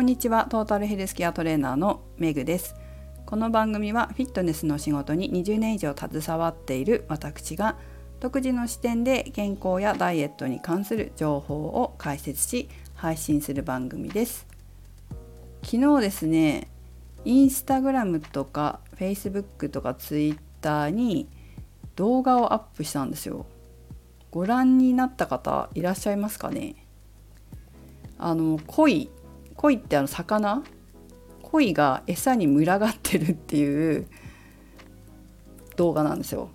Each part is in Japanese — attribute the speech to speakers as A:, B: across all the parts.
A: こんにちは。トータルヘルスケアトレーナーのメグです。この番組はフィットネスの仕事に20年以上携わっている私が独自の視点で健康やダイエットに関する情報を解説し配信する番組です。昨日ですねインスタグラムとかフェイスブックとかツイッターに動画をアップしたんですよ。ご覧になった方いらっしゃいますかね？あの鯉鯉ってあの魚？鯉が餌に群がってるっていう動画なんですよ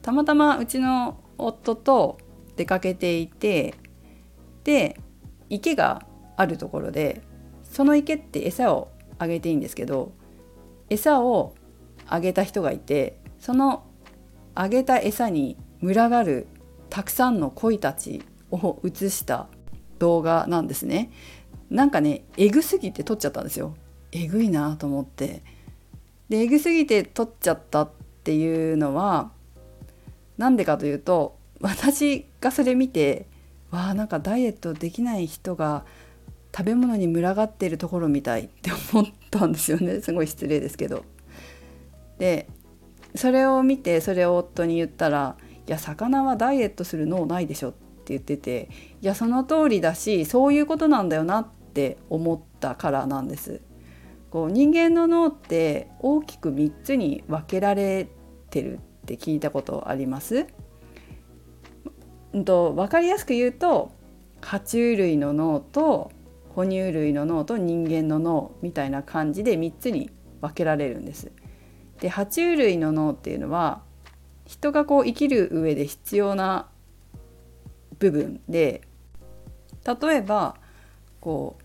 A: たまたまうちの夫と出かけていてで池があるところでその池って餌をあげていいんですけど餌をあげた人がいてそのあげた餌に群がるたくさんの鯉たちを映した動画なんですね。なんかねえぐすぎて撮っちゃったんですよ。えぐいなと思って。でえぐすぎて撮っちゃったっていうのは何でかというと私がそれ見てわあなんかダイエットできない人が食べ物に群がっているところみたいって思ったんですよねすごい失礼ですけど。でそれを見てそれを夫に言ったら「いや魚はダイエットする脳ないでしょ」って言ってていやその通りだしそういうことなんだよなってって思ったからなんです。こう人間の脳って大きく3つに分けられてるって聞いたことあります、うんと、分かりやすく言うと爬虫類の脳と哺乳類の脳と人間の脳みたいな感じで3つに分けられるんです。で爬虫類の脳っていうのは人がこう生きる上で必要な部分で例えばこう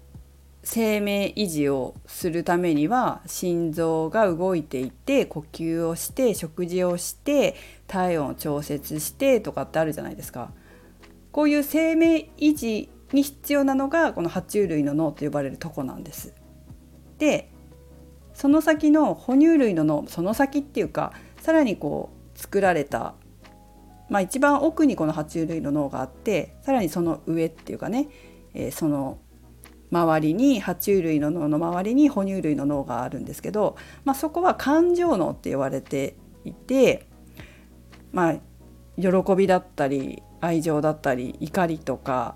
A: 生命維持をするためには心臓が動いていて呼吸をして食事をして体温を調節してとかってあるじゃないですか。こういう生命維持に必要なのがこの爬虫類の脳と呼ばれるとこなんです。でその先の哺乳類の脳その先っていうかさらにこう作られたまあ、一番奥にこの爬虫類の脳があってさらにその上っていうかね、えー、その周りに爬虫類の脳の周りに哺乳類の脳があるんですけど、まあ、そこは感情脳って言われていて、まあ、喜びだったり愛情だったり怒りとか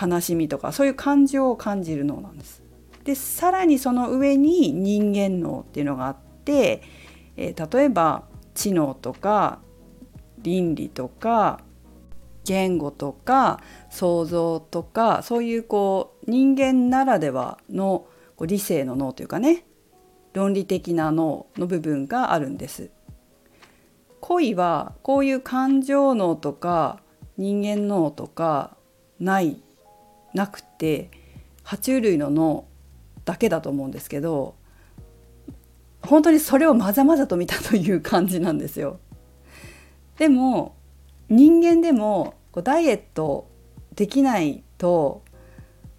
A: 悲しみとかそういう感情を感じる脳なんです。でさらにその上に人間脳っていうのがあって、えー、例えば知能とか倫理とか言語とか想像とかそういうこう人間ならではのこう理性の脳というかね論理的な脳の部分があるんです。恋はこういう感情脳とか人間脳とかないなくて爬虫類の脳だけだと思うんですけど本当にそれをまざまざと見たという感じなんですよ。でも人間でもこうダイエットできないと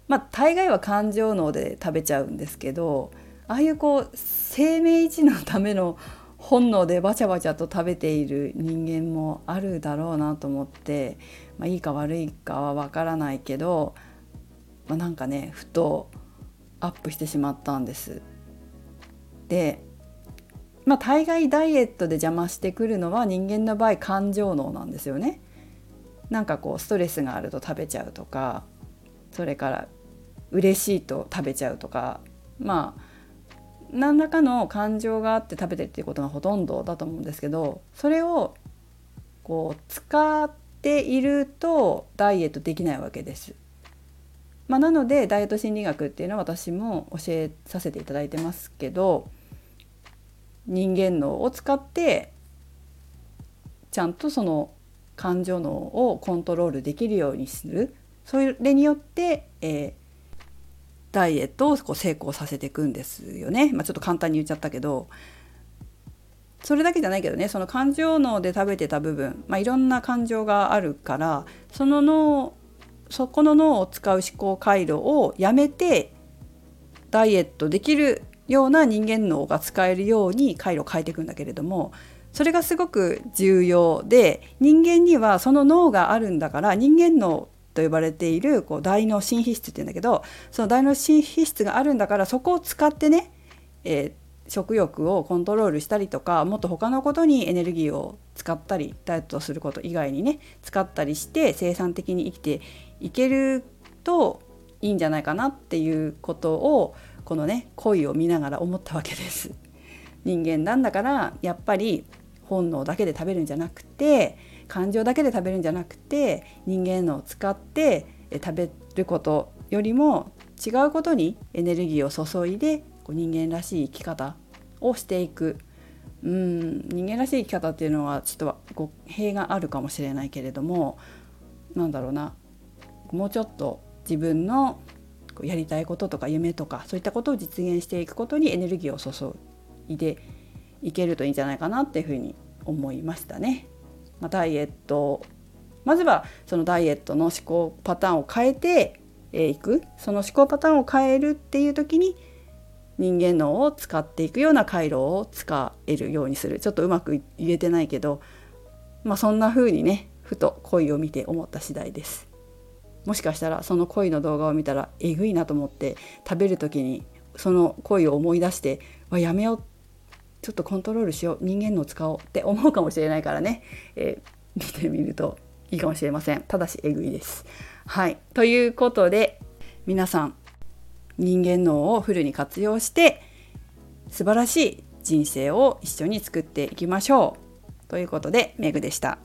A: まあ大概は感情脳で食べちゃうんですけどああいうこう生命維持のための本能で バチャバチャと食べている人間もあるだろうなと思って、まあ、いいか悪いかはわからないけど、まあ、なんかねふとアップしてしまったんです。でまあ、大概ダイエットで邪魔してくるのは人間の場合感情脳なんですよね。なんかこうストレスがあると食べちゃうとかそれから嬉しいと食べちゃうとかまあ何らかの感情があって食べてるっていうことがほとんどだと思うんですけどそれをこう使っているとダイエットできないわけです。まあ、なのでダイエット心理学っていうのは私も教えさせていただいてますけど人間脳を使ってちゃんとその感情脳をコントロールできるようにする。それによって、えー、ダイエットをこう成功させていくんですよね、まあ、ちょっと簡単に言っちゃったけど。それだけじゃないけどね。その感情脳で食べてた部分、まあ、いろんな感情があるからその脳そこの脳を使う思考回路をやめてダイエットできるような人間脳が使えるように回路を変えていくんだけれどもそれがすごく重要で人間にはその脳があるんだから人間脳と呼ばれているこう大脳新皮質っていうんだけどその大脳新皮質があるんだからそこを使ってね、えー、食欲をコントロールしたりとかもっと他のことにエネルギーを使ったりダイエットすること以外にね使ったりして生産的に生きていけるといいんじゃないかなっていうことをこのね恋を見ながら思ったわけです。人間なんだからやっぱり本能だけで食べるんじゃなくて感情だけで食べるんじゃなくて人間のを使って食べることよりも違うことにエネルギーを注いでこう人間らしい生き方をしていく。うん人間らしい生き方っていうのはちょっと語弊があるかもしれないけれどもなんだろうな。もうちょっと自分のやりたいこととか夢とかそういったことを実現していくことにエネルギーを注いでいけるといいんじゃないかなっていうふうに思いましたね。まあ、ダイエットまずはそのダイエットの思考パターンを変えていくその思考パターンを変えるっていう時に人間脳を使っていくような回路を使えるようにするちょっとうまく言えてないけど、まあ、そんな風にねふと恋を見て思った次第です。もしかしたらその恋の動画を見たらえぐいなと思って食べる時にその恋を思い出してやめようちょっとコントロールしよう人間の使おうって思うかもしれないからね、えー、見てみるといいかもしれませんただしえぐいです。はいということで皆さん人間脳をフルに活用して素晴らしい人生を一緒に作っていきましょう。ということでメグでした。